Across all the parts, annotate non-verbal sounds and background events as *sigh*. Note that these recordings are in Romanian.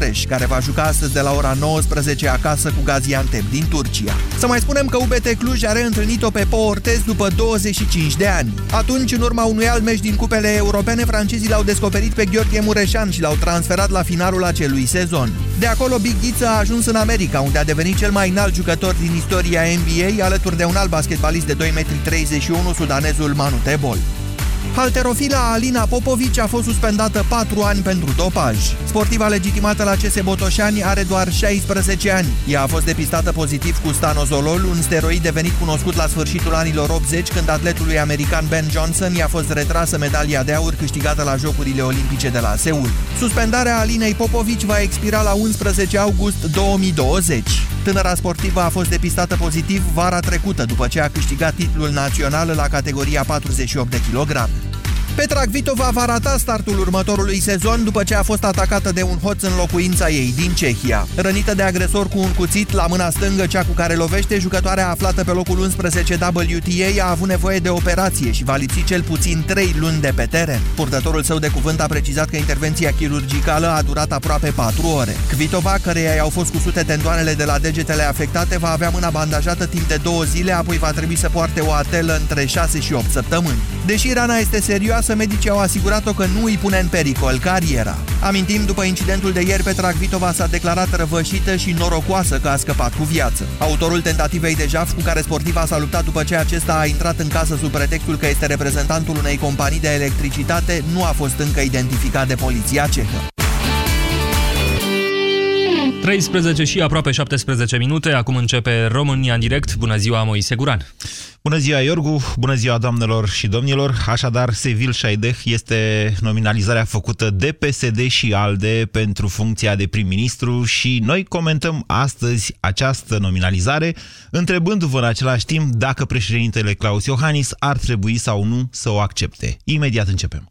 Preș, care va juca astăzi de la ora 19 acasă cu Gaziantep din Turcia. Să mai spunem că UBT Cluj a reîntâlnit-o pe Po Ortez după 25 de ani. Atunci, în urma unui alt meci din cupele europene, francezii l-au descoperit pe Gheorghe Mureșan și l-au transferat la finalul acelui sezon. De acolo, Big Ghiță a ajuns în America, unde a devenit cel mai înalt jucător din istoria NBA, alături de un alt basketbalist de 2,31 m, sudanezul Manu Tebol. Halterofila Alina Popovici a fost suspendată 4 ani pentru dopaj. Sportiva legitimată la CS Botoșani are doar 16 ani. Ea a fost depistată pozitiv cu stanozolol, un steroid devenit cunoscut la sfârșitul anilor 80, când atletului american Ben Johnson i-a fost retrasă medalia de aur câștigată la Jocurile Olimpice de la Seul. Suspendarea Alinei Popovici va expira la 11 august 2020. Tânăra sportivă a fost depistată pozitiv vara trecută, după ce a câștigat titlul național la categoria 48 de kilograme. Petra Kvitova va rata startul următorului sezon după ce a fost atacată de un hoț în locuința ei din Cehia. Rănită de agresor cu un cuțit la mâna stângă, cea cu care lovește, jucătoarea aflată pe locul 11 WTA a avut nevoie de operație și va lipsi cel puțin 3 luni de pe teren. Purtătorul său de cuvânt a precizat că intervenția chirurgicală a durat aproape 4 ore. Kvitova, căreia i-au fost cusute tendoanele de la degetele afectate, va avea mâna bandajată timp de două zile, apoi va trebui să poarte o atelă între 6 și 8 săptămâni. Deși rana este serioasă, acasă, medicii au asigurat-o că nu îi pune în pericol cariera. Amintim, după incidentul de ieri, Petra Kvitova s-a declarat răvășită și norocoasă că a scăpat cu viață. Autorul tentativei de jaf cu care sportiva s-a luptat după ce acesta a intrat în casă sub pretextul că este reprezentantul unei companii de electricitate nu a fost încă identificat de poliția cehă. 13 și aproape 17 minute, acum începe România în direct. Bună ziua, Moise Guran! Bună ziua, Iorgu! Bună ziua, doamnelor și domnilor! Așadar, Sevil Șaideh este nominalizarea făcută de PSD și ALDE pentru funcția de prim-ministru și noi comentăm astăzi această nominalizare, întrebându-vă în același timp dacă președintele Claus Iohannis ar trebui sau nu să o accepte. Imediat începem.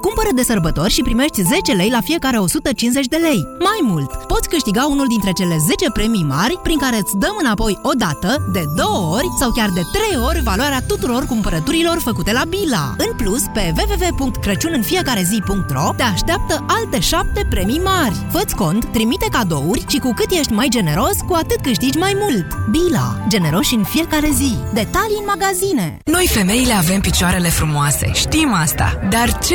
Cumpără de sărbători și primești 10 lei la fiecare 150 de lei. Mai mult, poți câștiga unul dintre cele 10 premii mari prin care îți dăm înapoi o dată, de două ori sau chiar de trei ori valoarea tuturor cumpărăturilor făcute la Bila. În plus, pe www.crăciuninfiecarezi.ro te așteaptă alte 7 premii mari. Fă-ți cont, trimite cadouri și cu cât ești mai generos, cu atât câștigi mai mult. Bila. Generoși în fiecare zi. Detalii în magazine. Noi femeile avem picioarele frumoase, știm asta. Dar ce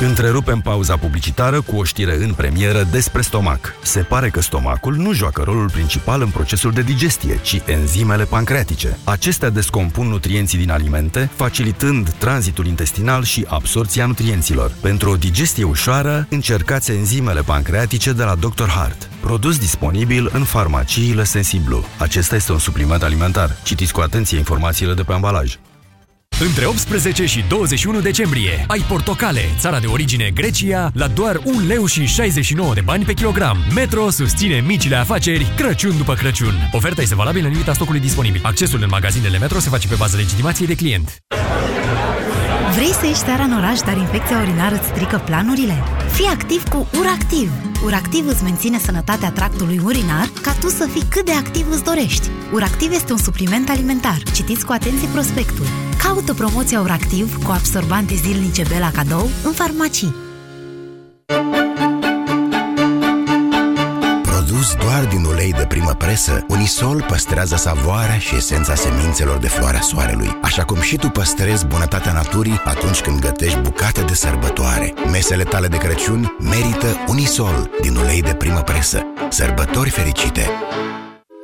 Întrerupem pauza publicitară cu o știre în premieră despre stomac. Se pare că stomacul nu joacă rolul principal în procesul de digestie, ci enzimele pancreatice. Acestea descompun nutrienții din alimente, facilitând tranzitul intestinal și absorția nutrienților. Pentru o digestie ușoară, încercați enzimele pancreatice de la Dr. Hart. Produs disponibil în farmaciile Sensiblu. Acesta este un supliment alimentar. Citiți cu atenție informațiile de pe ambalaj. Între 18 și 21 decembrie ai portocale, țara de origine Grecia, la doar 1 leu și 69 de bani pe kilogram. Metro susține micile afaceri Crăciun după Crăciun. Oferta este valabilă în limita stocului disponibil. Accesul în magazinele Metro se face pe bază legitimației de client. Vrei să ieși seara în oraș, dar infecția urinară îți strică planurile? Fii activ cu URACTIV! URACTIV îți menține sănătatea tractului urinar ca tu să fii cât de activ îți dorești. URACTIV este un supliment alimentar. Citiți cu atenție prospectul. Caută promoția Oractiv cu absorbante zilnice Bela cadou în farmacii. Produs doar din ulei de primă presă, Unisol păstrează savoarea și esența semințelor de floarea soarelui, așa cum și tu păstrezi bunătatea naturii atunci când gătești bucate de sărbătoare. Mesele tale de Crăciun merită Unisol din ulei de primă presă. Sărbători fericite!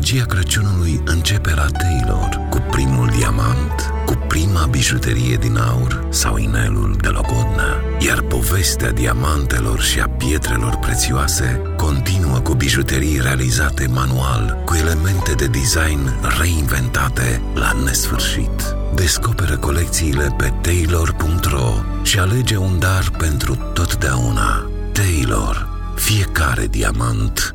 Magia Crăciunului începe la Taylor cu primul diamant, cu prima bijuterie din aur sau inelul de logodnă. Iar povestea diamantelor și a pietrelor prețioase continuă cu bijuterii realizate manual, cu elemente de design reinventate la nesfârșit. Descoperă colecțiile pe taylor.ro și alege un dar pentru totdeauna. Taylor. Fiecare diamant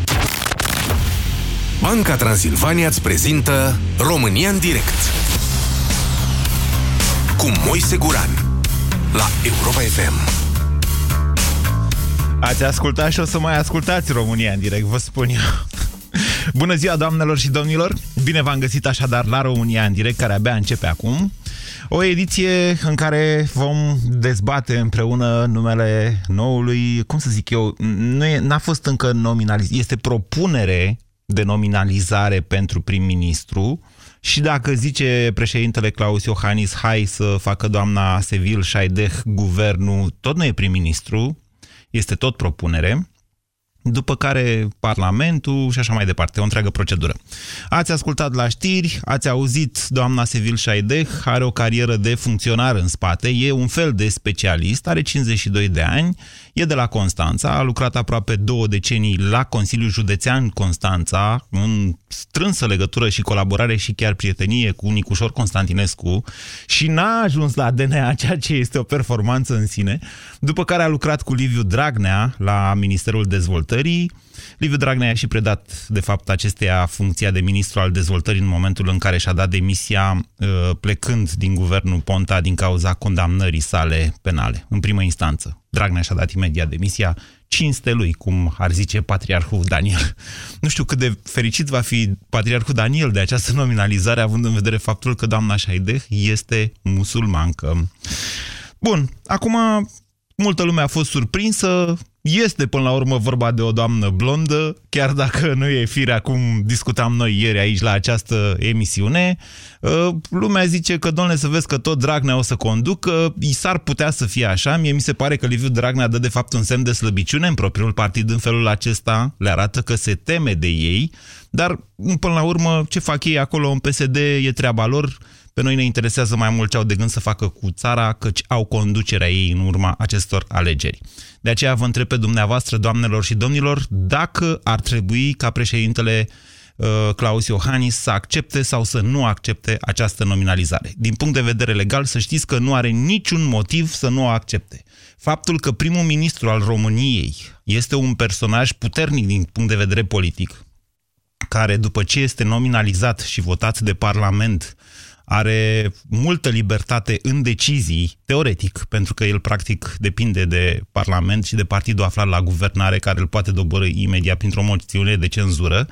Banca Transilvania îți prezintă România în direct cu Moise Guran la Europa FM. Ați ascultat și o să mai ascultați România în direct, vă spun eu. Bună ziua, doamnelor și domnilor! Bine v-am găsit așadar la România în direct, care abia începe acum. O ediție în care vom dezbate împreună numele noului, cum să zic eu, nu a fost încă nominalizat, este propunere de nominalizare pentru prim-ministru și dacă zice președintele Claus Iohannis, hai să facă doamna Sevil Șaideh guvernul, tot nu e prim-ministru, este tot propunere după care Parlamentul și așa mai departe, o întreagă procedură. Ați ascultat la știri, ați auzit doamna Sevil Șaideh, are o carieră de funcționar în spate, e un fel de specialist, are 52 de ani, e de la Constanța, a lucrat aproape două decenii la Consiliul Județean Constanța, în strânsă legătură și colaborare și chiar prietenie cu Nicușor Constantinescu și n-a ajuns la DNA, ceea ce este o performanță în sine, după care a lucrat cu Liviu Dragnea la Ministerul Dezvoltării. Liviu Dragnea a și predat, de fapt, acesteia funcția de ministru al dezvoltării în momentul în care și-a dat demisia uh, plecând din guvernul Ponta din cauza condamnării sale penale, în primă instanță. Dragnea și-a dat imediat demisia, cinste lui, cum ar zice patriarhul Daniel. Nu știu cât de fericit va fi patriarhul Daniel de această nominalizare, având în vedere faptul că doamna Șaideh este musulmancă. Bun, acum multă lume a fost surprinsă, este până la urmă vorba de o doamnă blondă, chiar dacă nu e firea cum discutam noi ieri aici la această emisiune. Uh, lumea zice că, domnule, să vezi că tot Dragnea o să conducă, i s-ar putea să fie așa. Mie mi se pare că Liviu Dragnea dă de fapt un semn de slăbiciune în propriul partid în felul acesta, le arată că se teme de ei, dar până la urmă ce fac ei acolo în PSD e treaba lor, pe noi ne interesează mai mult ce au de gând să facă cu țara, căci au conducerea ei în urma acestor alegeri. De aceea vă întreb pe dumneavoastră, doamnelor și domnilor, dacă ar trebui ca președintele uh, Claus Iohannis să accepte sau să nu accepte această nominalizare. Din punct de vedere legal, să știți că nu are niciun motiv să nu o accepte. Faptul că primul ministru al României este un personaj puternic din punct de vedere politic, care după ce este nominalizat și votat de Parlament are multă libertate în decizii, teoretic, pentru că el practic depinde de Parlament și de partidul aflat la guvernare, care îl poate dobără imediat printr-o moțiune de cenzură,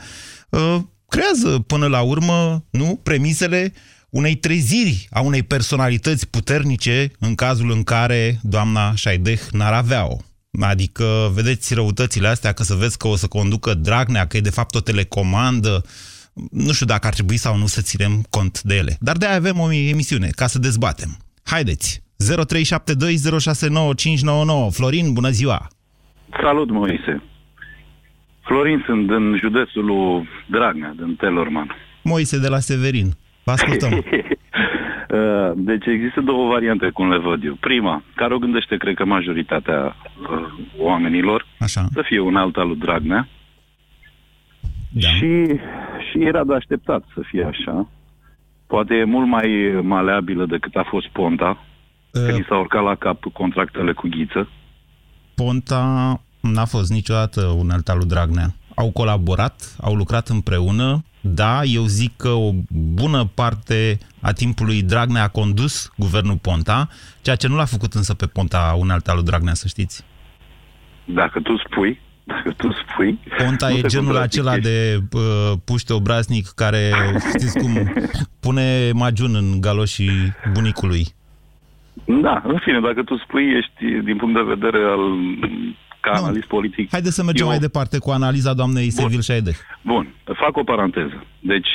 uh, creează până la urmă nu premisele unei treziri a unei personalități puternice în cazul în care doamna Șaideh n-ar avea-o. Adică, vedeți răutățile astea, că să vezi că o să conducă Dragnea, că e de fapt o telecomandă, nu știu dacă ar trebui sau nu să ținem cont de ele. Dar de-aia avem o emisiune, ca să dezbatem. Haideți! 0372069599. Florin, bună ziua! Salut, Moise! Florin sunt din județul lui Dragnea, din Telorman. Moise de la Severin. Vă ascultăm. *laughs* Uh, Deci există două variante, cum le văd eu. Prima, care o gândește, cred că, majoritatea uh, oamenilor, Așa. să fie un alt al lui Dragnea. Da. Și, și era de așteptat să fie așa. Poate e mult mai maleabilă decât a fost Ponta, Uh. când i s-a urcat la cap contractele cu Ghiță. Ponta n-a fost niciodată un alt al lui Dragnea. Au colaborat, au lucrat împreună. Da, eu zic că o bună parte a timpului Dragnea a condus guvernul Ponta, ceea ce nu l-a făcut însă pe Ponta un alt al lui Dragnea, să știți. Dacă tu spui, dacă tu spui... Ponta nu e te genul acela contrazicești. de uh, puște obraznic care, știți cum, pune magiun în galoșii bunicului. Da, în fine, dacă tu spui, ești din punct de vedere al ca analist politic. Haideți să mergem eu- mai departe cu analiza doamnei Sevil Șaedeh. Bun, fac o paranteză. Deci,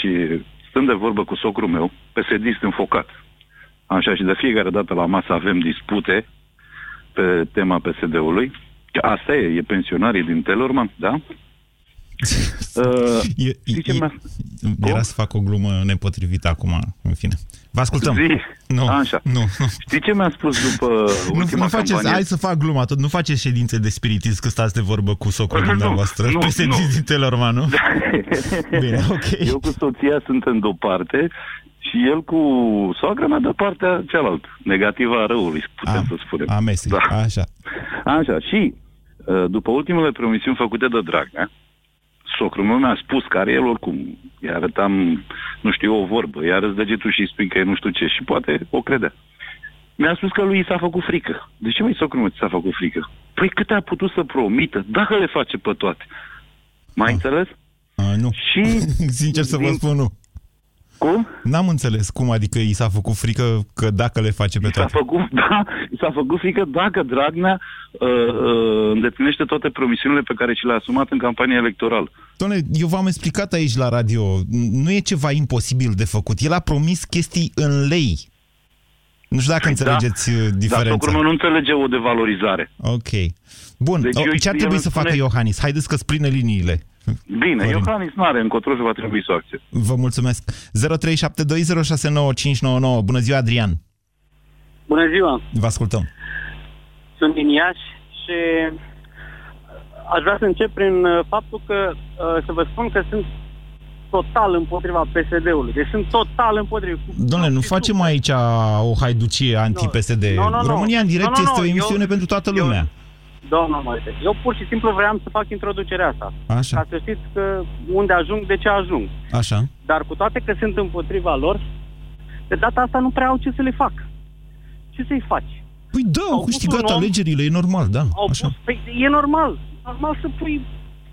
stând de vorbă cu socrul meu, psd înfocat. Așa, și de fiecare dată la masă avem dispute pe tema PSD-ului. Asta e, e pensionarii din Telorman, da? *laughs* Uh, E, e, era să fac o glumă nepotrivită acum, în fine. Vă ascultăm. Zi. Nu, Așa. nu, nu. Știi ce mi-a spus după Nu, ultima nu faceți, campanie? hai să fac gluma, tot nu faceți ședințe de spiritism că stați de vorbă cu socrul *laughs* Nu, dumneavoastră. nu, PSD nu. din Telorman, nu? *laughs* Bine, ok. Eu cu soția suntem de o parte și el cu soacra mea de partea cealaltă. Negativa răului, putem să spunem. Amese, Da. așa. Așa, și uh, după ultimele promisiuni făcute de Dragnea, socrul meu mi-a spus, care el oricum, îi arătam, nu știu, o vorbă, îi arăți degetul și îi spui că e nu știu ce și poate o credea. Mi-a spus că lui i s-a făcut frică. De ce mai socrul meu ți s-a făcut frică? Păi cât a putut să promită, dacă le face pe toate. Mai înțeles? A, nu. Și... *laughs* Sincer să vă din- spun, nu. Cum? N-am înțeles cum, adică i s-a făcut frică că dacă le face pe S-a toate. făcut, *laughs* da, i s-a făcut frică dacă Dragnea uh, uh, îndeplinește toate promisiunile pe care și le-a asumat în campania electorală. Doamne, eu v-am explicat aici la radio, nu e ceva imposibil de făcut. El a promis chestii în lei. Nu știu dacă înțelegeți uh, Dar diferența. socrul meu nu înțelege o devalorizare. Ok. Bun, Deci deci eu- ce ar el trebui îmi să spune- facă Iohannis? Haideți că spline liniile. Bine, Florin. Iohannis nu are încotro și va trebui să o accept. Vă mulțumesc. 0372069599. Bună ziua, Adrian. Bună ziua! Vă ascultăm. Sunt din Iași și aș vrea să încep prin uh, faptul că uh, să vă spun că sunt total împotriva PSD-ului. Deci sunt total împotriva. Domnule, nu facem aici o haiducie anti-PSD. Nu, nu, nu. România în direct Nu, nu, nu. este o emisiune Eu- pentru toată lumea. Domnul Moise, eu pur și simplu vreau să fac introducerea asta. Așa. Ca să știți că unde ajung, de ce ajung. Așa. Dar cu toate că sunt împotriva lor, de data asta nu prea au ce să le fac. Ce să-i faci? Păi da, au pus câștigat un om- alegerile, e normal, da. Au Așa. pus, păi, e normal. Normal să pui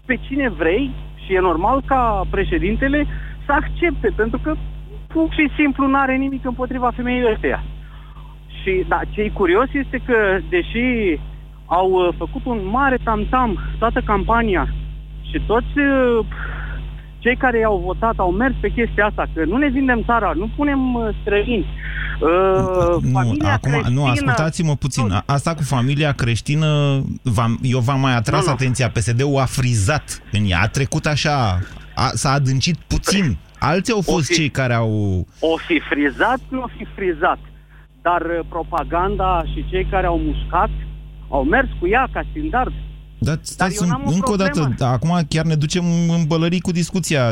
pe cine vrei și e normal ca președintele să accepte, pentru că pur și simplu nu are nimic împotriva femeii ăsteia. Și, da, ce e curios este că, deși au uh, făcut un mare tamtam toată campania și toți uh, cei care au votat au mers pe chestia asta, că nu ne vindem țara, nu punem uh, străini. Uh, Nu, familia acum, creștină, nu, ascultați-mă puțin. A- Asta cu familia creștină, v-am, eu v-am mai atras Nu, nu. atenția. PSD-ul a frizat în ea, a trecut așa, a, s-a adâncit puțin. Alții au fost fi- cei care au... O fi frizat, nu o fi frizat. Dar uh, propaganda și cei care au mușcat au mers cu ea ca standard. Dar stați eu un- n-am o încă o dată, problemă. da, acum chiar ne ducem în bălării cu discuția.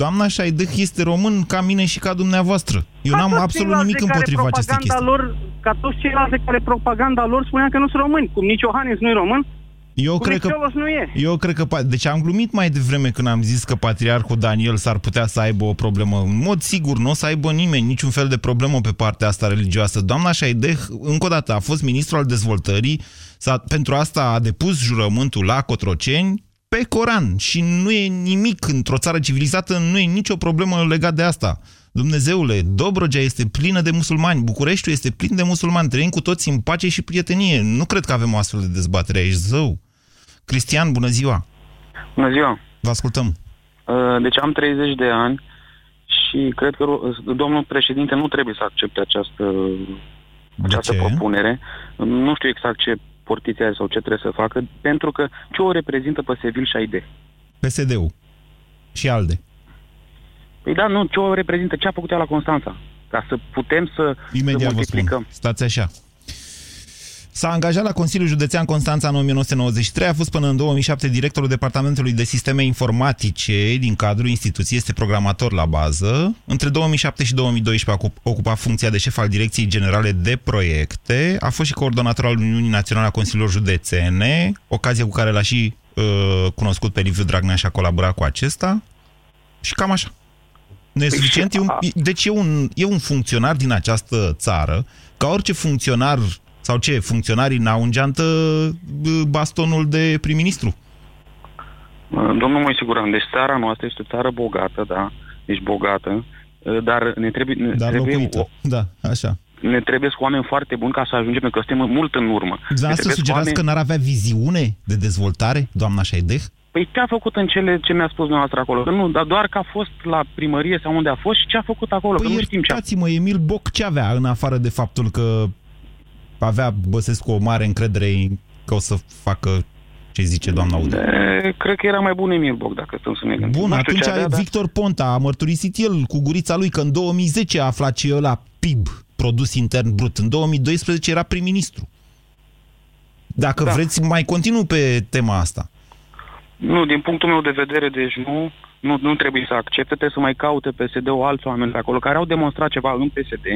Doamna Șaideh este român ca mine și ca dumneavoastră. Eu Ca n-am toți absolut ceilalți nimic care împotriva acestei propaganda chestii. Lor, ca toți ceilalți care propaganda lor spunea că nu sunt români. Cum nici Iohannis nu e român, Eu cum cred nici că Cioloș nu e. Eu cred că... pa- Deci am glumit mai devreme când am zis că Patriarhul Daniel s-ar putea să aibă o problemă. În mod sigur, nu o să aibă nimeni niciun fel de problemă pe partea asta religioasă. Doamna Șaideh, încă o dată, a fost ministru al dezvoltării, s-a, pentru asta a depus jurământul la Cotroceni pe Coran și nu e nimic într-o țară civilizată, nu e nicio problemă legat de asta. Dumnezeule, Dobrogea este plină de musulmani, Bucureștiul este plin de musulmani, trăim cu toți în pace și prietenie. Nu cred că avem o astfel de dezbatere aici, zău. Cristian, bună ziua! Bună ziua! Vă ascultăm. Uh, Deci am 30 de ani și cred că ro- domnul președinte nu trebuie să accepte această, această ce? propunere. Nu știu exact ce portiție are sau ce trebuie să facă, pentru că ce o reprezintă pe Sevil și AID? PSD-ul și ALDE. Păi da, nu, ce o reprezintă, ce a făcut ea la Constanța? ca să putem să, Imediat să vă multiplicăm. spun. Stați așa. S-a angajat la Consiliul Județean Constanța în 1993, a fost până în 2007 directorul Departamentului de Sisteme Informatice din cadrul instituției, este programator la bază. Între 2007 și 2012 a ocupat funcția de șef al Direcției Generale de Proiecte, a fost și coordonator al Uniunii Naționale a Consiliilor Județene, ocazie cu care l-a și uh, cunoscut pe Liviu Dragnea și a colaborat cu acesta. Și cam așa. Nu e suficient? E un, deci e un, e un funcționar din această țară, ca orice funcționar sau ce, funcționarii n-au în geantă bă, bastonul de prim-ministru. Domnul Moise Guran, deci țara noastră este o țară bogată, da, deci bogată, dar ne trebuie... Ne Dar trebuie locuită. o, Da, așa. ne trebuie cu oameni foarte buni ca să ajungem, pentru că suntem mult în urmă. Ne Dumneavoastră trebuiesc sugerați oameni- că n-ar avea viziune de dezvoltare, doamna Șaideh? Păi ce a făcut în cele ce mi-a spus dumneavoastră acolo? Că nu, dar doar că a fost la primărie sau unde a fost și ce a făcut acolo, Păi că nu știm ce a iertați-mă, Emil Boc ce avea, în afară de faptul că avea Băsescu o mare încredere că o să facă ce zice doamna Udă. E, Cred că era mai bun Emil Boc, dacă stăm să ne gândim. Bun, Nu știu atunci ce avea, dar- Victor Ponta a mărturisit el cu gurița lui că în 2010 a aflat ce e la PIB, produs intern brut. În 2012 era prim-ministru. Dacă Da. vreți, mai continuu pe tema asta. Nu, din punctul meu de vedere, deci nu, nu, nu trebuie să accepte, trebuie să mai caute PSD-ul alți oameni pe acolo care au demonstrat ceva în PSD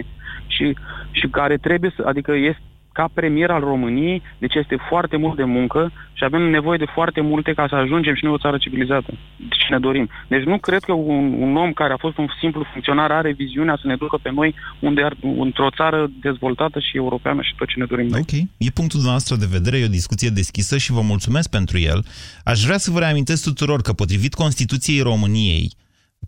și, și care trebuie să, adică este ca premier al României, deci este foarte mult de muncă și avem nevoie de foarte multe ca să ajungem și noi o țară civilizată. Deci ne dorim. Deci nu cred că un, un om care a fost un simplu funcționar are viziunea să ne ducă pe noi unde ar, într-o țară dezvoltată și europeană și tot ce ne dorim noi. Ok, e punctul noastră de vedere, e o discuție deschisă și vă mulțumesc pentru el. Aș vrea să vă reamintesc tuturor că, potrivit Constituției României,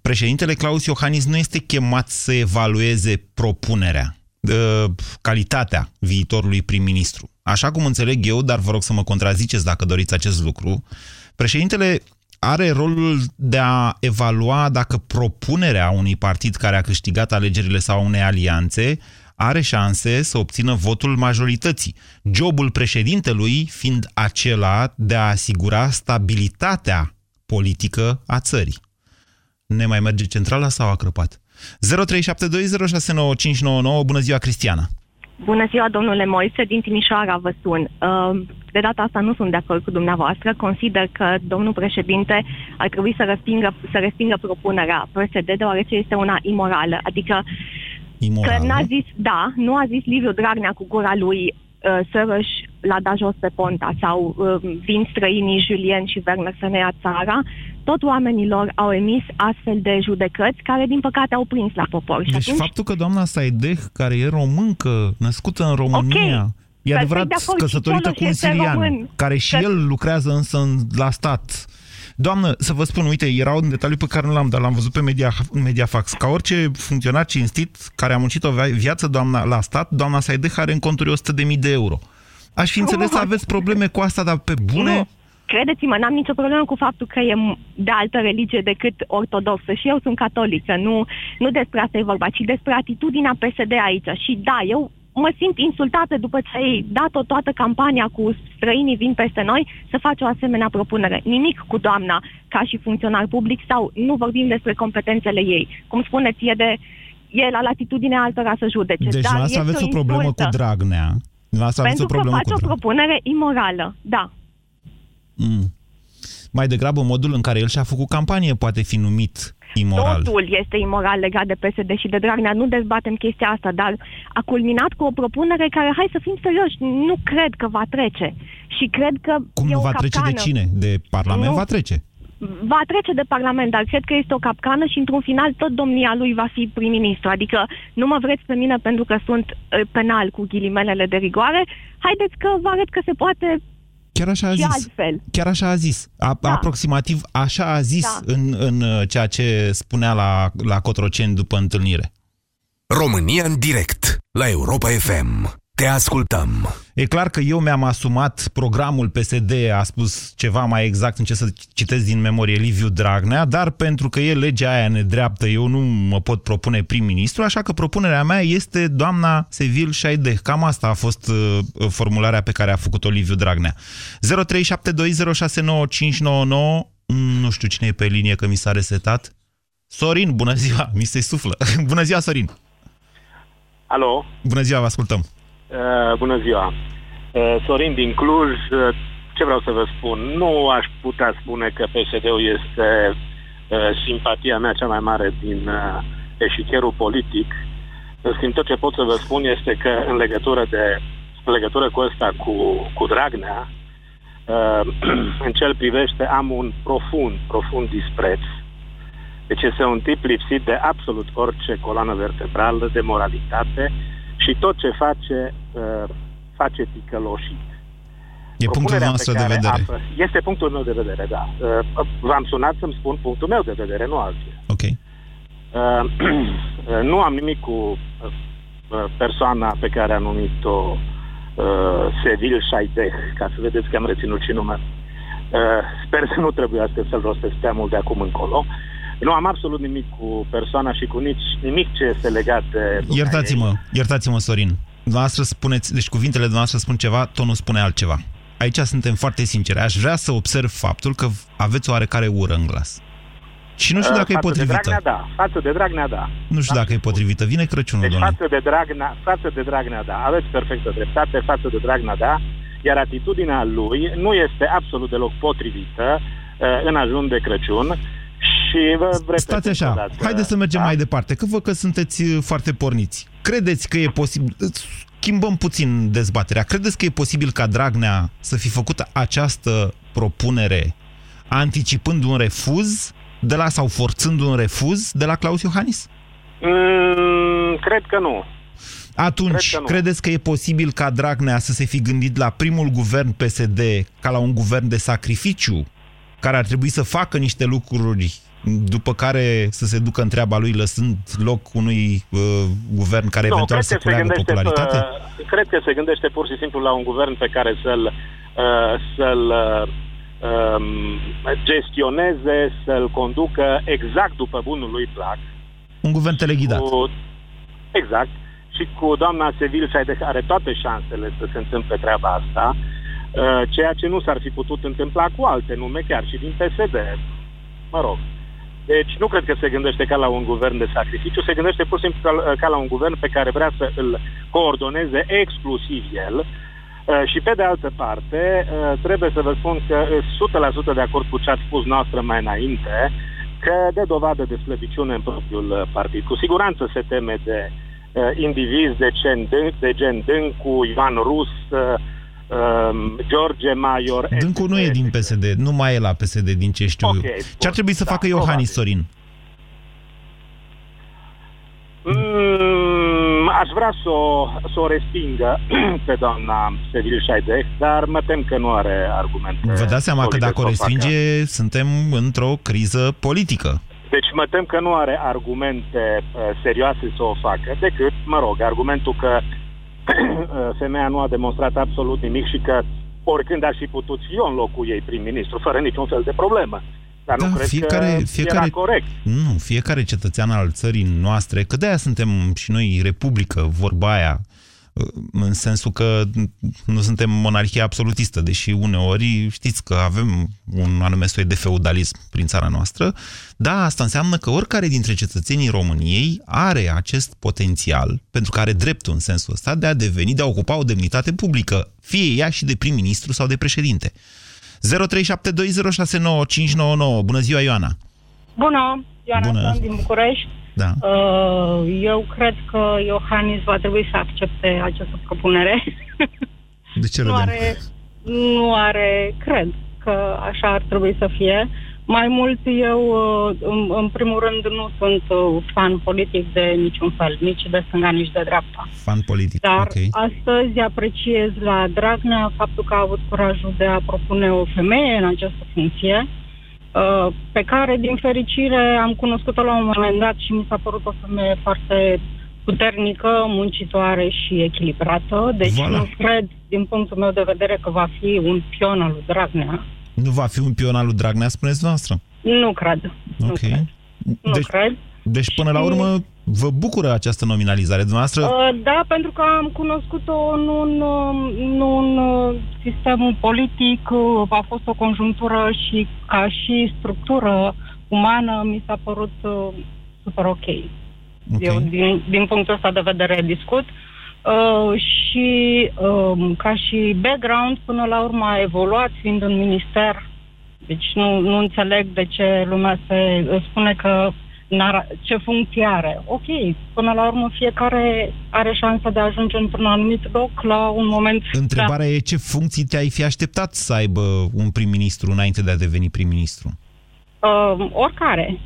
președintele Claus Iohannis nu este chemat să evalueze propunerea, uh, calitatea viitorului prim-ministru. Așa cum înțeleg eu, dar vă rog să mă contraziceți dacă doriți acest lucru, președintele are rolul de a evalua dacă propunerea unui partid care a câștigat alegerile sau a unei alianțe are șanse să obțină votul majorității. Jobul președintelui fiind acela de a asigura stabilitatea politică a țării. Ne mai merge centrala sau a crăpat? 0372069599. Bună ziua, Cristiana! Bună ziua, domnule Moise, din Timișoara vă sun. Uh, De data asta nu sunt de acord cu dumneavoastră. Consider că domnul președinte ar trebui să respingă, să respingă propunerea PSD, deoarece este una imorală. Adică Imorală? că n-a zis, da, nu a zis Liviu Dragnea cu gura lui uh, Sărăș l-a dat jos pe Ponta sau uh, vin străinii Julien și Werner să ne ia țara. Tot oamenilor au emis astfel de judecăți care, din păcate, au prins la popor. Și Deci atunci, faptul că doamna Saideh, care e româncă, născută în România, Ok. e Perfect adevărat de acord, și căsătorită Cioloș cu un este sirian, român. care și Că- el lucrează însă în, la stat. Doamnă, să vă spun, uite, era un detaliu pe care nu l-am, dar l-am văzut pe media, Mediafax. Ca orice funcționar cinstit care a muncit o via- viață doamna, la stat, doamna Saideh are în conturi 100.000 de euro. Aș fi înțeles să aveți probleme cu asta, dar pe bune... Nu. Credeți-mă, n-am nicio problemă cu faptul că e de altă religie decât ortodoxă și eu sunt catolică, nu, nu despre asta e vorba, ci despre atitudinea PSD aici. Și da, eu mă simt insultată după ce ai dat-o toată campania cu străinii vin peste noi să faci o asemenea propunere. Nimic cu doamna ca și funcționar public sau nu vorbim despre competențele ei. Cum spuneți, e de e la latitudinea altora să judece. Deci dar dumneavoastră este aveți o problemă insultă. cu Dragnea. Dumneavoastră aveți Pentru o problemă că faci cu o Dragnea. propunere imorală, da. Mm. Mai degrabă modul în care el și-a făcut campanie poate fi numit imoral. Totul este imoral legat de PSD și de Dragnea. Nu dezbatem chestia asta, dar a culminat cu o propunere care, hai să fim serioși, nu cred că va trece. Și cred că Cum e nu o va trece de capcană. cine? De Parlament Nu. va trece. Va trece de Parlament, dar cred că este o capcană și într-un final tot domnia lui va fi prim-ministru. Adică nu mă vreți pe mine pentru că sunt eh, penal cu ghilimelele de rigoare. Haideți că vă arăt că se poate Chiar așa a și zis. altfel. Chiar așa a zis. A, da. Aproximativ așa a zis Da. în, în uh, ceea ce spunea la, la Cotroceni după întâlnire. România în direct la Europa FM. Te ascultăm. E clar că eu mi-am asumat programul PSD, a spus ceva mai exact, în ce să citesc din memorie Liviu Dragnea, dar pentru că e legea aia nedreaptă, eu nu mă pot propune prim-ministru, așa că propunerea mea este doamna Sevil Șaideh. Cam asta a fost uh, formularea pe care a făcut-o Liviu Dragnea. 0372069599 Mm, Nu știu cine e pe linie că mi s-a resetat. Sorin, bună ziua, *laughs* mi se suflă. bună ziua, Sorin. Alo, Bună ziua, vă ascultăm. Uh, bună ziua. Uh, Sorin din Cluj, uh, ce vreau să vă spun? Nu aș putea spune că PSD-ul este uh, simpatia mea cea mai mare din uh, eșichierul politic. În schimb, tot ce pot să vă spun este că în legătură, de, în legătură cu ăsta, cu, cu Dragnea, uh, *clears throat* în ce îl privește, am un profund, profund dispreț. Deci este un tip lipsit de absolut orice coloană vertebrală, de moralitate și tot ce face, uh, face ticăloșit. E punctul Propunerea nostru pe de care vedere. apă- Este punctul meu de vedere, da. Uh, V-am sunat să-mi spun punctul meu de vedere, nu alții. Ok. Uh, *clears throat* nu am nimic cu uh, persoana pe care a numit-o uh, Sevil Shaideh, ca să vedeți că am reținut și numele. Uh, sper să nu trebuiască să-l rostesc prea mult de acum încolo. Nu am absolut nimic cu persoana și cu nici nimic ce este legat de... Iertați-mă, iertați-mă, Sorin. Dumneavoastră spuneți, deci cuvintele dumneavoastră spun ceva, tonul spune altceva. Aici suntem foarte sinceri. Aș vrea să observ faptul că aveți o oarecare ură în glas. Și nu știu Uh, dacă e față potrivită. De Dragnea, da. Față de Dragnea, da. Nu știu dacă e potrivită. Vine Crăciunul, Deci domnule. față de Dragnea, față de Dragnea, da. Aveți perfectă dreptate, față de Dragnea, da. Iar atitudinea lui nu este absolut deloc potrivită uh, în ajun de Crăciun și vă repet Stați așa, încă o dată, haideți să mergem da? mai departe, că văd că sunteți uh, foarte porniți. Credeți că e posibil, schimbăm puțin dezbaterea, credeți că e posibil ca Dragnea să fi făcut această propunere anticipând un refuz de la, sau forțând un refuz de la Claus Iohannis? Mm, cred că nu. Atunci, Cred că nu. credeți că e posibil ca Dragnea să se fi gândit la primul guvern PSD ca la un guvern de sacrificiu, care ar trebui să facă niște lucruri după care să se ducă în treaba lui, lăsând loc unui uh, guvern care Nu, eventual cred să că se culeagă gândește, popularitate? uh, cred că se gândește pur și simplu la un guvern pe care să-l, uh, să-l uh, um, gestioneze, să-l conducă exact după bunul lui plac. Un guvern teleghidat. Cu, exact. Și cu doamna Sevil Șaideh are toate șansele să se întâmple treaba asta, uh, ceea ce nu s-ar fi putut întâmpla cu alte nume, chiar și din PSD. Mă rog. Deci nu cred că se gândește ca la un guvern de sacrificiu, se gândește pur și simplu ca, ca la un guvern pe care vrea să îl coordoneze exclusiv el. Uh, și pe de altă parte, uh, trebuie să vă spun că sunt 100% de acord cu ce ați spus noastră mai înainte, că de dovadă de slăbiciune în propriul uh, partid. Cu siguranță se teme de uh, indivizi de gen, Dân- de gen Dâncu, Ioan Rus, uh, um, George Maior, Dâncu nu e din PSD, nu mai e la PSD din ce știu Ok, eu. Ce ar trebui să da, facă Iohannis Sorin? Mm, aș vrea să o, să o respingă *clears throat* pe doamna Sevil Șaideh, dar mă tem că nu are argumente. Vă dați seama că solide dacă o să facă. respinge, suntem într-o criză politică. Deci mă tem că nu are argumente uh, serioase să o facă, decât, mă rog, argumentul că uh, *clears throat* femeia nu a demonstrat absolut nimic și că oricând aș fi putut fi eu în locul ei prim-ministru, fără niciun fel de problemă. Dar nu Da, cred fiecare- că fiecare- era corect. Nu, fiecare cetățean al țării noastre, că de-aia suntem și noi republică, vorba aia, în sensul că nu suntem monarhie absolutistă, deși uneori știți că avem un anume soi de feudalism prin țara noastră, da, asta înseamnă că oricare dintre cetățenii României are acest potențial, pentru că are dreptul în sensul ăsta, de a deveni, de a ocupa o demnitate publică, fie ea și de prim-ministru sau de președinte. 0372069599. Bună ziua, Ioana! Bună, Ioana Bună. sunt din București. Da. Uh, Eu cred că Iohannis va trebui să accepte această propunere. De ce *laughs* nu râdem? are, nu are, cred că așa ar trebui să fie. Mai mult, eu, uh, în, în primul rând, nu sunt uh, fan politic de niciun fel, nici de stânga, nici de dreapta. Fan politic, Dar ok. astăzi apreciez la Dragnea faptul că a avut curajul de a propune o femeie în această funcție, uh, pe care, din fericire, am cunoscut-o la un moment dat și mi s-a părut o femeie foarte puternică, muncitoare și echilibrată. Deci Voilà. nu cred, din punctul meu de vedere, că va fi un pion al lui Dragnea. Nu va fi un pion al lui Dragnea, spuneți noastră. Nu cred. Nu Ok. cred. Nu Deci, cred. deci, până la urmă, vă bucură această nominalizare dumneavoastră? Uh, Da, pentru că am cunoscut-o nu în, uh, nu în uh, sistemul politic, uh, a fost o conjunctură și ca și structură umană mi s-a părut uh, super ok. Okay. Eu, din, din punctul ăsta de vedere, discut. Uh, și uh, ca și background, până la urmă a evoluat fiind în minister. Deci nu, nu înțeleg de ce lumea se spune că ce funcție are. Ok, până la urmă fiecare are șansa de a ajunge într-un anumit loc la un moment... Întrebarea da. e ce funcții te-ai fi așteptat să aibă un prim-ministru înainte de a deveni prim-ministru? Uh, oricare.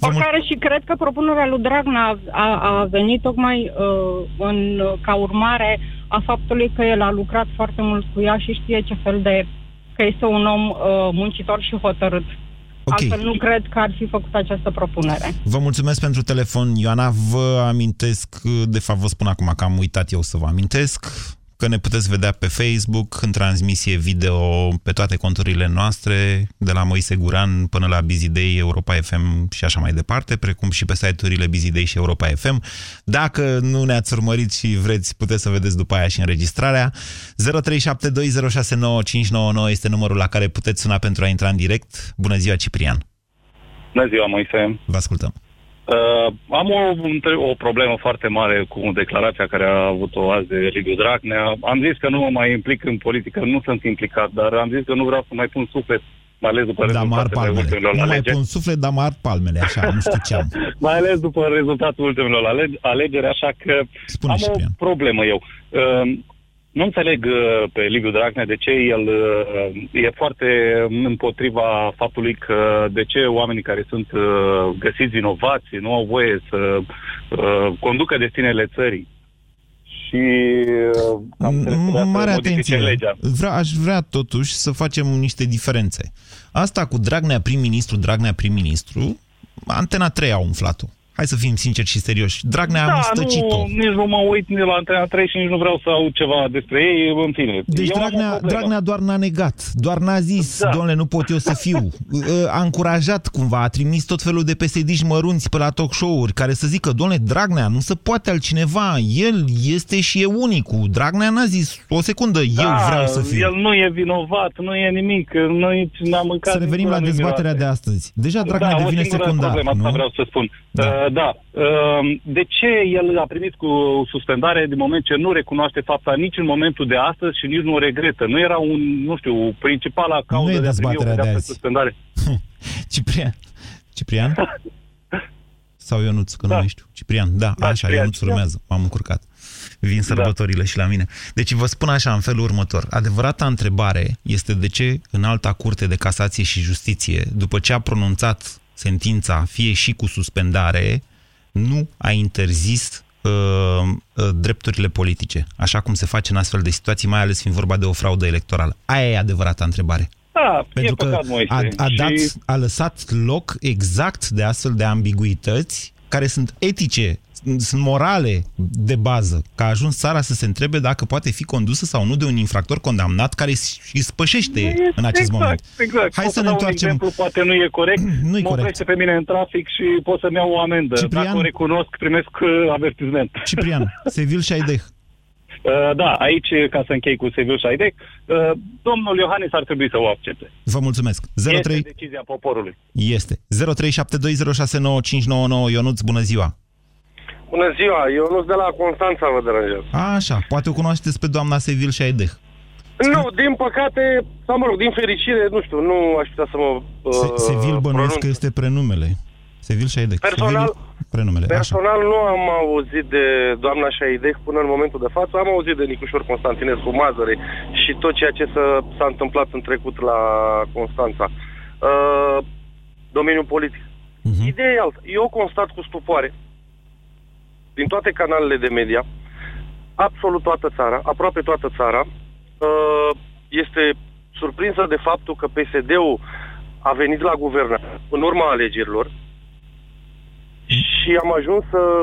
oricare și cred că propunerea lui Dragnea a, a venit tocmai uh, în, ca urmare a faptului că el a lucrat foarte mult cu ea și știe ce fel de... că este un om uh, muncitor și hotărât. Okay. Altfel nu cred că ar fi făcut această propunere. Vă mulțumesc pentru telefon, Ioana. Vă amintesc, de fapt vă spun acum că am uitat eu să vă amintesc că ne puteți vedea pe Facebook, în transmisie video pe toate conturile noastre, de la Moise Guran până la Busy Day, Europa FM și așa mai departe, precum și pe site-urile Busy Day și Europa FM. Dacă nu ne-ați urmărit și vreți, puteți să vedeți după aia și înregistrarea. 0372069599 este numărul la care puteți suna pentru a intra în direct. Bună ziua, Ciprian! Bună ziua, Moise! Vă ascultăm! Uh, am o, o problemă foarte mare cu declarația care a avut-o azi de Liviu Dragnea. Am zis că nu mă mai implic în politică, nu sunt implicat, dar am zis că nu vreau să mai pun suflet mai ales după da, rezultatele ultimelor Nu mai pun suflet, dar mă palmele, așa, nu știu ce am. *laughs* mai ales după rezultatul ultimelor alegeri, așa că Spune am o problemă eu. Uh, nu înțeleg uh, pe Liviu Dragnea de ce el uh, e foarte împotriva faptului că de ce oamenii care sunt uh, găsiți vinovați nu au voie să conducă destinele țării. Și Mare atenție. Legea. Vrea, aș vrea totuși să facem niște diferențe. Asta cu Dragnea prim-ministru, Dragnea prim-ministru, Antena 3 a umflat-o. Hai să fim sinceri și serioși. Dragnea da, a mustăcit-o. Nu, nici nu mă uit nici la Antena 3 și nici nu vreau să aud ceva despre ei, în fine. Deci Dragnea, Dragnea doar n-a negat, doar n-a zis, da. domnule, nu pot eu să fiu. *laughs* A încurajat cumva, a trimis tot felul de psd mărunți pe la talk show-uri care să zică, domnule, Dragnea, nu se poate altcineva, el este și e unicul. Dragnea n-a zis o secundă, da, eu vreau să fiu. el nu e vinovat, nu e nimic, noi n-am mâncat... Să revenim la dezbaterea de astăzi. Deja Dragnea da, devine secundar, problemă, nu? vreau să spun. Da. Uh, da. Uh, de ce el a primit cu suspendare din moment ce nu recunoaște fapta nici în momentul de astăzi și nici nu o regretă? Nu era un, nu știu, principala cauză de a primi o de suspendare? *laughs* Ciprian. Ciprian? *laughs* Sau Ionuț, că da. nu mai știu. Ciprian, da, da așa, Ciprian. Ionuț urmează. M-am încurcat. Vin da. sărbătorile da. și la mine. Deci vă spun așa, în felul următor. Adevărata întrebare este de ce în alta curte de casație și justiție, după ce a pronunțat sentința, fie și cu suspendare, nu a interzis uh, uh, drepturile politice, așa cum se face în astfel de situații, mai ales fiind vorba de o fraudă electorală. Aia e adevărata întrebare. Da, Pentru că păcat, a, a, dat, și... a lăsat loc exact de astfel de ambiguități care sunt etice sunt morale de bază, că a ajuns țara să se întrebe dacă poate fi condusă sau nu de un infractor condamnat care își spășește exact, în acest exact, moment. Exact. Hai pot să ne întoarcem. Un exemplu, poate nu e corect. *clears throat* nu e corect. pe mine în trafic și pot să-mi iau o amendă. Ciprian... Dacă o recunosc, primesc uh, avertizment. *laughs* Ciprian, Sevil Șaideh. Uh, da, aici, ca să închei cu Sevil Șaidec, uh, domnul Iohannis ar trebui să o accepte. Vă mulțumesc. 03... Este decizia poporului. Este. 0372069599 Ionuț, bună ziua. Bună ziua, eu nu de la Constanța vă deranjez. A, așa, poate o cunoașteți pe doamna Sevil și Aideh. Nu, din păcate, sau mă rog, din fericire, nu știu, nu aș putea să mă uh, Se, Sevil bănuiesc că este prenumele. Sevil și Aideh. Personal, Sevil, prenumele. personal Așa. nu am auzit de doamna Șaideh până în momentul de față. Am auzit de Nicușor Constantinescu Mazăre și tot ceea ce s-a întâmplat în trecut la Constanța. Uh, domeniul politic. Uh-huh. Ideea e altă. Eu constat cu stupoare din toate canalele de media, absolut toată țara, aproape toată țara, uh, este surprinsă de faptul că PSD-ul a venit la guvernare în urma alegerilor și am ajuns să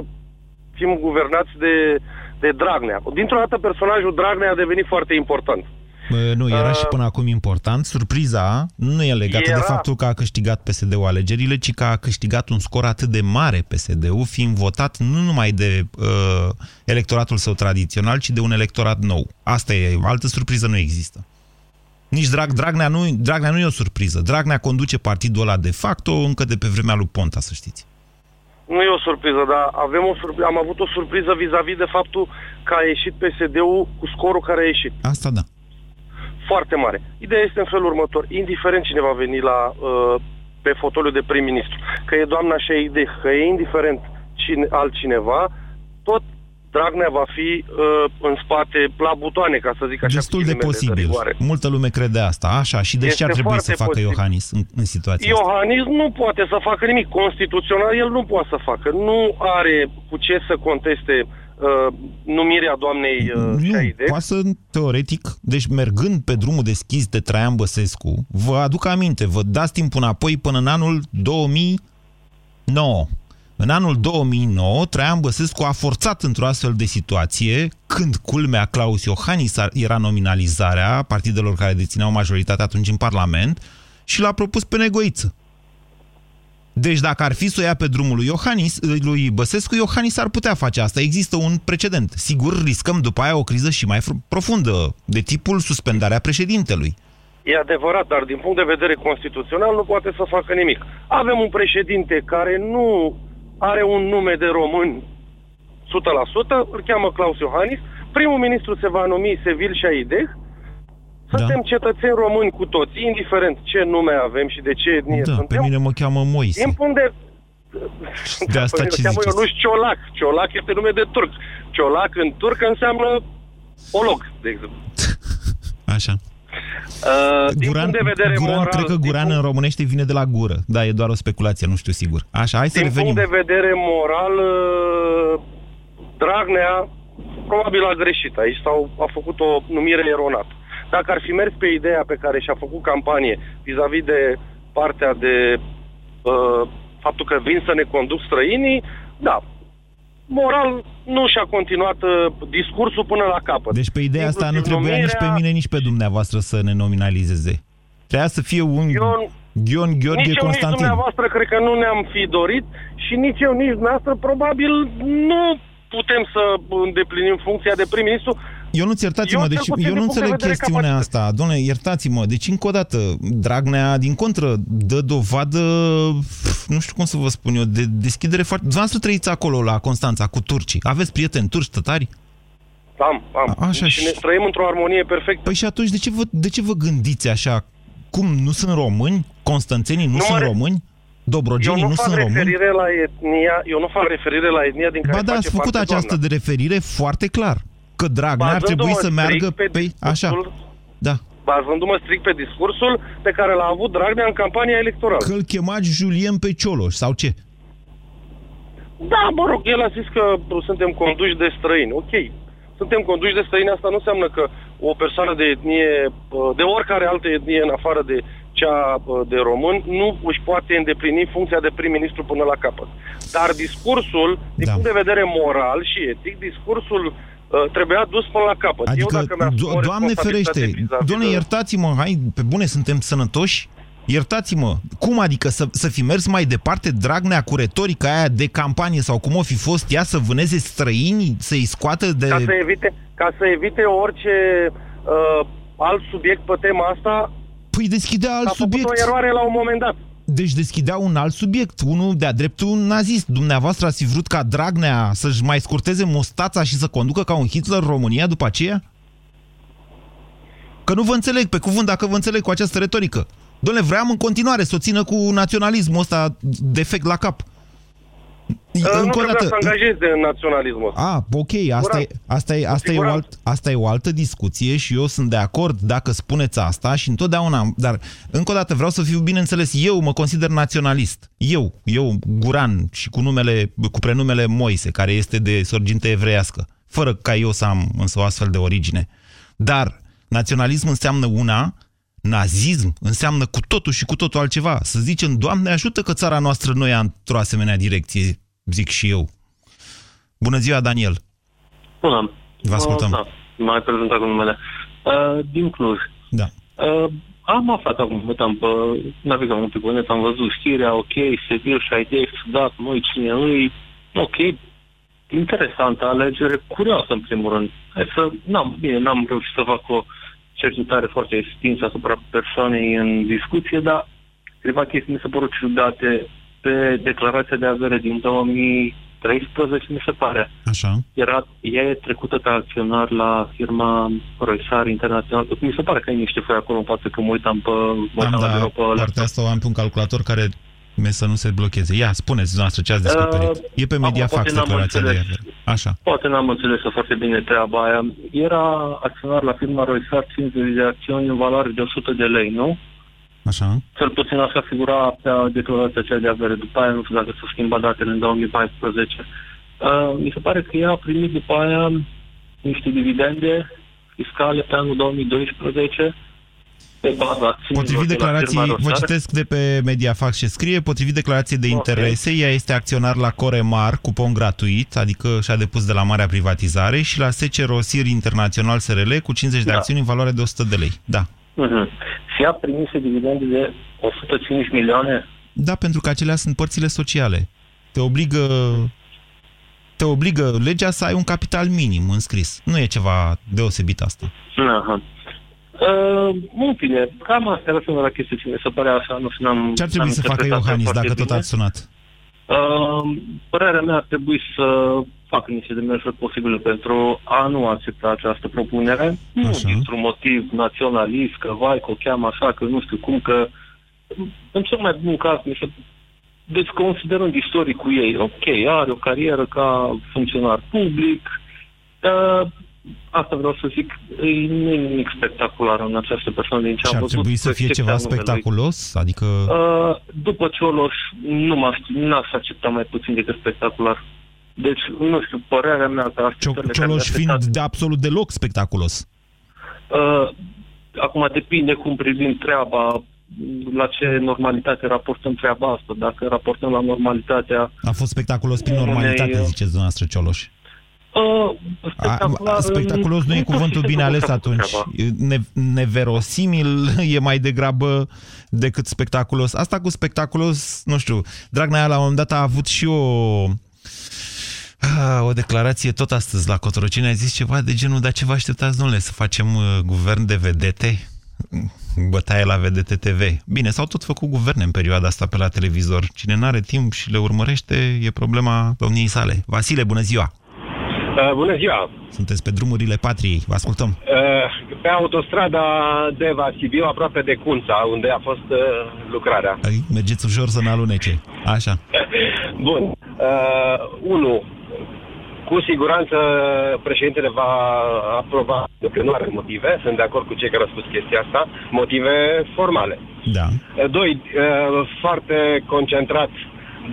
fim guvernați de, de Dragnea. Dintr-o dată personajul Dragnea a devenit foarte important. Nu, era uh, și până acum important. Surpriza nu e legată era... de faptul că a câștigat PSD-ul alegerile, ci că a câștigat un scor atât de mare PSD-ul, fiind votat nu numai de uh, electoratul său tradițional, ci de un electorat nou. Asta e, altă surpriză nu există. Nici Drag, Dragnea, nu, Dragnea nu e o surpriză. Dragnea conduce partidul ăla de facto încă de pe vremea lui Ponta, să știți. Nu e o surpriză, dar avem o surpriză, am avut o surpriză vis-a-vis de faptul că a ieșit PSD-ul cu scorul care a ieșit. Asta da. Foarte mare. Ideea este în felul următor. Indiferent cine va veni la, uh, pe fotoliu de prim-ministru, că e doamna Sheideh, că e indiferent cine, altcineva, tot Dragnea va fi uh, în spate la butoane, ca să zic așa. Destul de posibil. De Multă lume crede asta. Așa. Și de ce ar trebui să facă posibil. Iohannis în, în situația Iohannis asta? nu poate să facă nimic. Constituțional el nu poate să facă. Nu are cu ce să conteste uh, numirea doamnei uh, Nu, Șaide. poate să, teoretic, deci mergând pe drumul deschis de Traian Băsescu, vă aduc aminte, vă dați timp înapoi până în anul 2009 în anul 2009, Traian Băsescu a forțat într-o astfel de situație, când culmea Claus Iohannis era nominalizarea partidelor care dețineau majoritatea atunci în Parlament, și l-a propus pe Negoiță. Deci dacă ar fi să o ia pe drumul lui, Iohannis, lui Băsescu, Iohannis ar putea face asta. Există un precedent. Sigur, riscăm după aia o criză și mai profundă, de tipul suspendarea președintelui. E adevărat, dar din punct de vedere constituțional nu poate să facă nimic. Avem un președinte care nu are un nume de român 100%, îl cheamă Claus Iohannis, primul ministru se va numi Sevil Șaideh, suntem da. cetățeni români cu toți, indiferent ce nume avem și de ce etnie da, suntem. pe mine mă cheamă Moise. Din punct de... De asta ce cheamă eu, nu Ciolac. Ciolac este nume de turc. Ciolac în turc înseamnă olog, de exemplu. *laughs* Așa. Uh, din Guran, punct de vedere Guran, moral... cred că Guran punct... în românește vine de la gură. Da, e doar o speculație, nu știu sigur. Așa, hai să din revenim. punct de vedere moral, uh, Dragnea probabil a greșit aici sau a făcut o numire eronată. Dacă ar fi mers pe ideea pe care și-a făcut campanie vis-a-vis de partea de uh, faptul că vin să ne conduc străinii, da, moral nu și-a continuat uh, discursul până la capăt. Deci pe ideea asta nu Inclusiv trebuia numirea... nici pe mine, nici pe dumneavoastră să ne nominalizeze. Trebuia să fie un Ion, Ghion Gheorghe nici eu, nici Constantin. dumneavoastră cred că nu ne-am fi dorit și nici eu, nici dumneavoastră probabil nu putem să îndeplinim funcția de prim-ministru. Eu nu iertați-mă, Eu, deci cel puțin, eu nu din punct de înțeleg vedere chestiunea asta. Doamne, iertați-mă. Deci, încă o dată, Dragnea, din contră, dă dovadă, nu știu cum să vă spun eu, de deschidere foarte... Dumneavoastră trăiți acolo, la Constanța, cu turcii. Aveți prieteni turci, tătari? Am, am. A- așa și și- ne trăim într-o armonie perfectă. Păi și atunci, de ce vă, de ce vă gândiți așa? Cum, nu sunt români? Constanțenii nu, Nu sunt mă re- români? Eu Dobrogenii nu, nu, fac sunt români? referire la etnia, eu nu fac referire la etnia din care Ba da, face ați făcut parte această doamna. de referire foarte clar. Că Dragnea ar trebui Bazându-mă să strict meargă pe pe... Așa, discursul- da. Bazându-mă strict pe discursul pe care l-a avut Dragnea în campania electorală. Că îl chemați Julien pe Cioloș, sau ce? Da, mă rog, el a zis că suntem conduși de străini. Ok, suntem conduși de străini, asta nu înseamnă că o persoană de etnie, de oricare altă etnie în afară de cea de român, nu își poate îndeplini funcția de prim-ministru până la capăt. Dar discursul, din Da. punct de vedere moral și etic, discursul uh, trebuia dus până la capăt. Adică, Eu dacă mi-am do- o Doamne responsabilitate ferește, vis-a-vis doamne, de- iertați-mă, hai, pe bune, suntem sănătoși? Iertați-mă, cum adică să, să fi mers mai departe Dragnea cu retorica aia de campanie sau cum o fi fost ea să vâneze străini, să-i scoată de... ca să evite, ca să evite orice uh, alt subiect pe tema asta, Păi deschidea alt a făcut subiect. o eroare la un moment dat. Deci deschidea un alt subiect, unul de-a dreptul nazist. Dumneavoastră ați fi vrut ca Dragnea să-și mai scurteze mustața și să conducă ca un Hitler România după aceea? Că nu vă înțeleg, pe cuvânt, dacă vă înțeleg cu această retorică. Doamne, vreau în continuare să o țină cu naționalismul ăsta defect la cap. Uh, nu Încă o trebuia dată- să angajezi de naționalismul ăsta. a, ok, asta, e, asta, e, asta, e o alt, asta e o altă discuție și eu sunt de acord dacă spuneți asta și întotdeauna, dar încă o dată vreau să fiu bineînțeles, eu mă consider naționalist. Eu, eu, Guran și cu numele, cu prenumele Moise, care este de sorginte evreiască, fără ca eu să am însă o astfel de origine. Dar naționalism înseamnă una, nazism înseamnă cu totul și cu totul altceva. Să zicem, Doamne ajută că țara noastră noi într-o asemenea direcție, zic și eu. Bună ziua, Daniel! Bună. Vă ascultăm. Da, mai prezentat cu numele. Uh, din Cluj. Da. Uh, am aflat acum, uitam pe, navigam un pic pe net, am văzut știrea, ok, Sevil, Șaideh, dat, noi cine îi, ok, interesantă alegere, curioasă în primul rând. Hai să, n-am, bine, n-am reușit să fac o cercetare foarte extinsă asupra persoanei în discuție, dar câteva chestii mi se părut ciudate pe declarația de avere din 2013, mi se pare. Așa. Era, ea e trecută ca acționar la firma Roisar Internațional. Mi se pare că ai niște foi acolo, poate că mă uitam pe... Mă Am, uitam la da, birou pe partea asta o am pe un calculator care mi să nu se blocheze. Ia, spuneți dumneavoastră ce ați descoperit. Uh, e pe acum Mediafax poate n-am declarația de înțeles. avere. Așa. Poate n-am înțeles foarte bine treaba aia. Era acționar la firma Roisar 50 de acțiuni în valoare de 100 de lei, nu? Așa. Cel puțin așa figura pe declarația aceea de avere. După aia nu știu dacă s-au schimbat datele în 2014. Uh, mi se pare că ea a primit după aia niște dividende fiscale pe anul 2012 pe baza acțiunilor Potrivit de la declarației, firma vă Roisar. citesc de pe Mediafax ce scrie, potrivit declarației de interese, ea este acționar la Coremar, cupon gratuit, adică și-a depus de la Marea Privatizare, și la SC Rosir Internațional SRL cu 50 de Da. acțiuni în valoare de 100 de lei. Da. Mhm. Și ea primise dividende de 105 milioane Da, pentru că acelea sunt părțile sociale. Te obligă, te obligă legea să ai un capital minim înscris. Nu e ceva deosebit asta. Aha. Uh, în fine, cam asta era singura chestie ce mi se părea așa, nu știu, n-am... Ce ar trebui n-am să facă interpretat Iohannis foarte dacă tot bine. ați sunat? Uh, părerea mea ar trebui să facă niște demersuri posibile pentru a nu accepta această propunere. Nu dintr-un motiv naționalist, că vai, că o cheamă așa, că nu știu cum, că în cel mai bun caz mi se deci considerând istoricul ei, ok, are o carieră ca funcționar public, dar asta vreau să zic, e- nu e nimic spectacular în această persoană din ce Și am ar văzut. trebui să cu fie excepția ceva numelui. spectaculos? Adică... Uh, după Cioloș, nu m-aș, n-aș accepta mai puțin decât spectacular. Deci, nu știu, părerea mea că așteptările care Cioloș le-a fiind afectat- de absolut deloc spectaculos. Uh, acum depinde cum privim treaba, la ce normalitate raportăm treaba asta. Dacă raportăm la normalitatea... A fost spectaculos prin Unei, normalitate, uh, ziceți dumneavoastră Cioloș. Uh, A, spectacular, spectaculos nu e pot fi cuvântul să bine facă ales treaba. atunci. Ne, neverosimil *laughs* e mai degrabă decât spectaculos. Asta cu spectaculos, nu știu, Dragnea la un moment dat a avut și o a, o declarație tot astăzi la Cotroceni, a zis ceva de genul, dar ce vă așteptați, domnule, să facem uh, guvern de vedete? Bătaie la Vedete TV. Bine, s-au tot făcut guverne în perioada asta pe la televizor. Cine n-are timp și le urmărește, e problema domniei sale. Vasile, bună ziua! Uh, bună ziua! Sunteți pe drumurile patriei, vă ascultăm. Uh, pe autostrada Deva Sibiu, aproape de Cunța, unde a fost uh, lucrarea. Ai, mergeți ușor să ne alunece. Așa. *laughs* Bun. Uh, unu. Cu siguranță președintele va aproba, că nu are motive, sunt de acord cu cei care au spus chestia asta, motive formale. Da. Uh, Doi, uh, foarte concentrat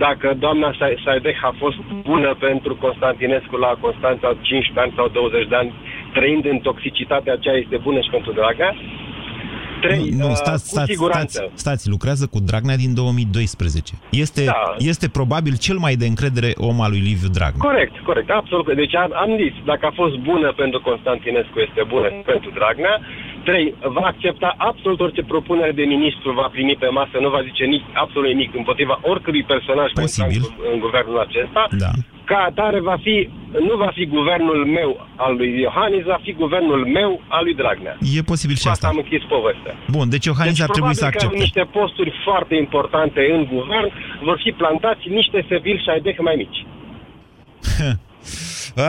dacă doamna Sa- Saideh a fost bună pentru Constantinescu la Constanța 15 ani sau 20 de ani, trăind în toxicitatea aceea, este bună și pentru Dragnea. Trei, Nu, uh, stați, cu stați, siguranță. stați, stați, lucrează cu Dragnea din 2012. Este, Da. este probabil cel mai de încredere om al lui Liviu Dragnea. Corect, corect, absolut. Deci am, am zis, dacă a fost bună pentru Constantinescu, este bună și pentru Dragnea. Trei, va accepta absolut orice propunere de ministru va primi pe masă, nu va zice nici, absolut nimic împotriva oricărui personaj Posibil. În, în guvernul acesta. Da. Ca atare va fi, nu va fi guvernul meu al lui Iohannis, va fi guvernul meu al lui Dragnea. E posibil și Cu asta asta. am închis povestea. Bun, deci Iohannis deci, ar trebui să probabil că accepte. niște posturi foarte importante în guvern vor fi plantați niște sevili și aideh mai mici. *laughs*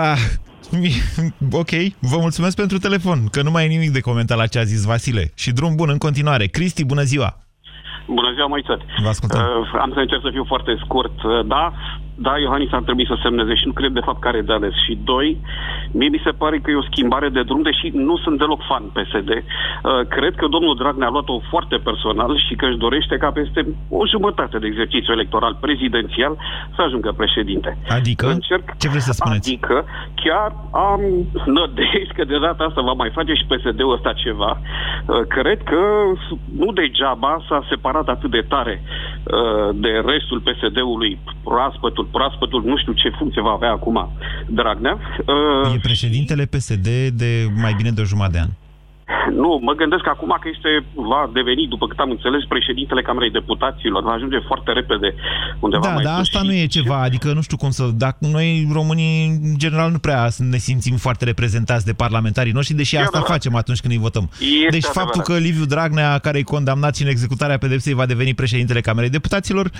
ah, mi- *laughs* ok, vă mulțumesc pentru telefon, că nu mai e nimic de comentat la ce a zis Vasile. Și drum bun în continuare. Cristi, bună ziua! Bună ziua, Moițet. Vă ascultăm. Uh, am să încerc să fiu foarte scurt. Uh, da, da, Iohannis ar trebui să semneze și nu cred de fapt care de ales. Și doi, mie mi se pare că e o schimbare de drum, deși nu sunt deloc fan PSD. Uh, cred că domnul Dragnea a luat-o foarte personal și că își dorește ca peste o jumătate de exercițiu electoral prezidențial să ajungă președinte. Adică? Încerc, Ce vreți să spuneți? Adică chiar am nădejde că de data asta va mai face și PSD-ul ăsta ceva. Uh, Cred că nu degeaba s-a separat atât de tare uh, de restul PSD-ului, proaspătul, proaspătul, nu știu ce funcție va avea acum Dragnea. Uh, E președintele PSD de mai bine de o jumătate de an. Nu, mă gândesc acum că este, va deveni, după cât am înțeles, președintele Camerei Deputaților. Va ajunge foarte repede undeva Da, mai dar sus asta și- nu e ceva, adică nu știu cum să... Dacă noi, românii, în general, nu prea ne simțim foarte reprezentați de parlamentarii noștri, deși E asta adevărat. facem atunci când îi votăm. Este deci adevărat. faptul că Liviu Dragnea, care e condamnat și în executarea pedepsei, va deveni președintele Camerei Deputaților,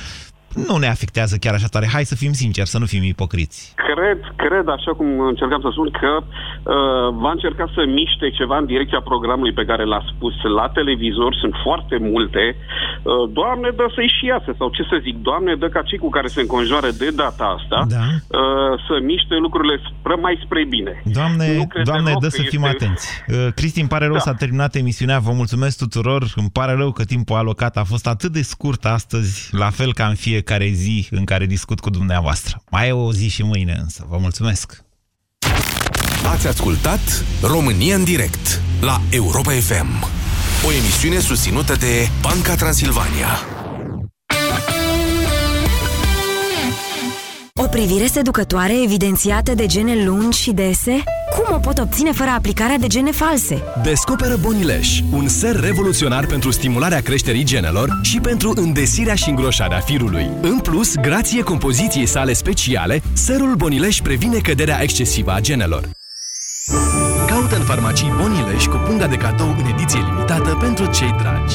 nu ne afectează chiar așa tare. Hai să fim sinceri, să nu fim ipocriți. Cred, cred, așa cum încercam să spun, că uh, va încerca să miște ceva în direcția programului pe care l-a spus la televizor. Sunt foarte multe. Uh, Doamne, dă să-i și iasă, sau ce să zic, Doamne, dă ca cei cu care se înconjoară de data asta da. uh, să miște lucrurile spre, mai spre bine. Doamne, Nu cred doamne deloc dă că să fim este- atenți. Uh, Cristi, îmi pare rău, Da. s-a terminat emisiunea. Vă mulțumesc tuturor. Îmi pare rău că timpul alocat a fost atât de scurt astăzi, la fel ca în fiecare zi în care discut cu dumneavoastră. Mai e o zi și mâine însă. Vă mulțumesc. Ați ascultat România în direct la Europa FM. O emisiune susținută de Banca Transilvania. O privire seducătoare evidențiată de gene lungi și dese? Cum o pot obține fără aplicarea de gene false? Descoperă Bonileș, un ser revoluționar pentru stimularea creșterii genelor și pentru îndesirea și îngroșarea firului. În plus, grație compoziției sale speciale, serul Bonileș previne căderea excesivă a genelor. Caută în farmacii Bonileș cu punga de cadou în ediție limitată pentru cei dragi.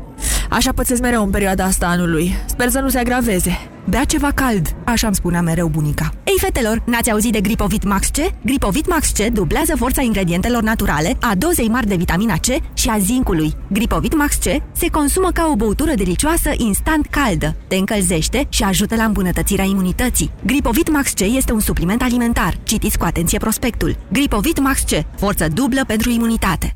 Așa pățesc mereu în perioada asta anului. Sper să nu se agraveze. Bea ceva cald, așa îmi spunea mereu bunica. Ei, fetelor, n-ați auzit de Gripovit Max C? Gripovit Max C dublează forța ingredientelor naturale, a dozei mari de vitamina C și a zincului. Gripovit Max C se consumă ca o băutură delicioasă instant caldă, te încălzește și ajută la îmbunătățirea imunității. Gripovit Max C este un supliment alimentar. Citiți cu atenție prospectul. Gripovit Max C, forță dublă pentru imunitate.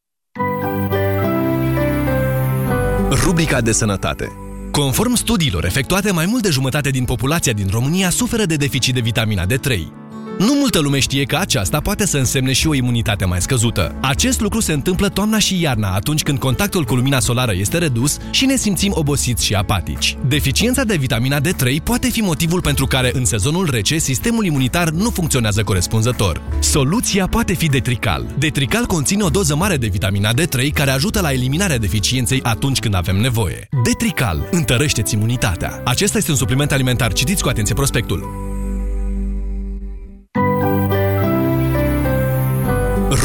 Rubrica de sănătate Conform studiilor efectuate, mai mult de jumătate din populația din România suferă de deficit de vitamina D3. Nu multă lume știe că aceasta poate să însemne și o imunitate mai scăzută. Acest lucru se întâmplă toamna și iarna, atunci când contactul cu lumina solară este redus și ne simțim obosiți și apatici. Deficiența de vitamina D3 poate fi motivul pentru care în sezonul rece sistemul imunitar nu funcționează corespunzător. Soluția poate fi Detrical. Detrical conține o doză mare de vitamina D3 care ajută la eliminarea deficienței atunci când avem nevoie. Detrical întărește-ți imunitatea. Acesta este un supliment alimentar. Citiți cu atenție prospectul.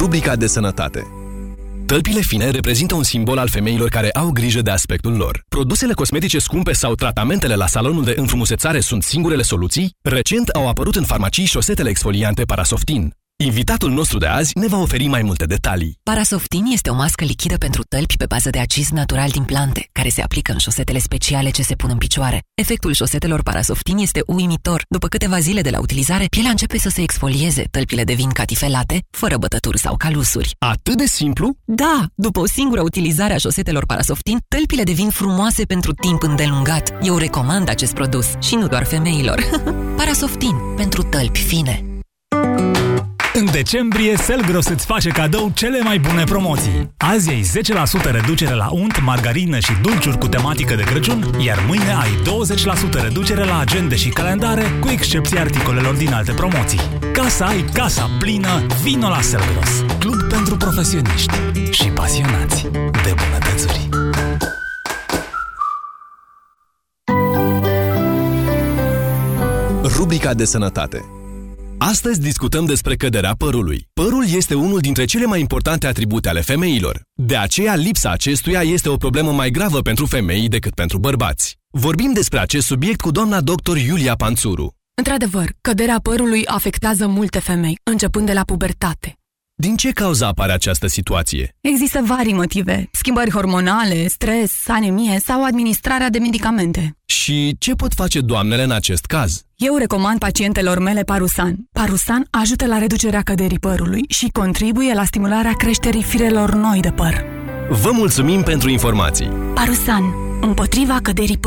Rubrica de sănătate Tălpile fine reprezintă un simbol al femeilor care au grijă de aspectul lor. Produsele cosmetice scumpe sau tratamentele la salonul de înfrumusețare sunt singurele soluții? Recent au apărut în farmacii șosetele exfoliante Parasoftin. Invitatul nostru de azi ne va oferi mai multe detalii. Parasoftin este o mască lichidă pentru tălpi pe bază de aciz natural din plante, care se aplică în șosetele speciale ce se pun în picioare. Efectul șosetelor Parasoftin este uimitor. După câteva zile de la utilizare, pielea începe să se exfolieze, tălpile devin catifelate, fără bătături sau calusuri. Atât de simplu? Da! După o singură utilizare a șosetelor Parasoftin, tălpile devin frumoase pentru timp îndelungat. Eu recomand acest produs și nu doar femeilor. *laughs* Parasoftin, pentru tălpi fine. În decembrie, Selgros îți face cadou cele mai bune promoții. Azi ai 10% reducere la unt, margarină și dulciuri cu tematică de Crăciun, iar mâine ai 20% reducere la agende și calendare, cu excepția articolelor din alte promoții. Ca să ai casa plină, vino la Selgros, club pentru profesioniști și pasionați de bunătățuri. Rubrica de sănătate Astăzi discutăm despre căderea părului. Părul este unul dintre cele mai importante atribute ale femeilor. De aceea, lipsa acestuia este o problemă mai gravă pentru femei decât pentru bărbați. Vorbim despre acest subiect cu doamna doctor Iulia Panțuru. Într-adevăr, căderea părului afectează multe femei, începând de la pubertate. Din ce cauză apare această situație? Există vari motive. Schimbări hormonale, stres, anemie sau administrarea de medicamente. Și ce pot face doamnele în acest caz? Eu recomand pacientelor mele Parusan. Parusan ajută la reducerea căderii părului și contribuie la stimularea creșterii firelor noi de păr. Vă mulțumim pentru informații! Parusan. Împotriva căderii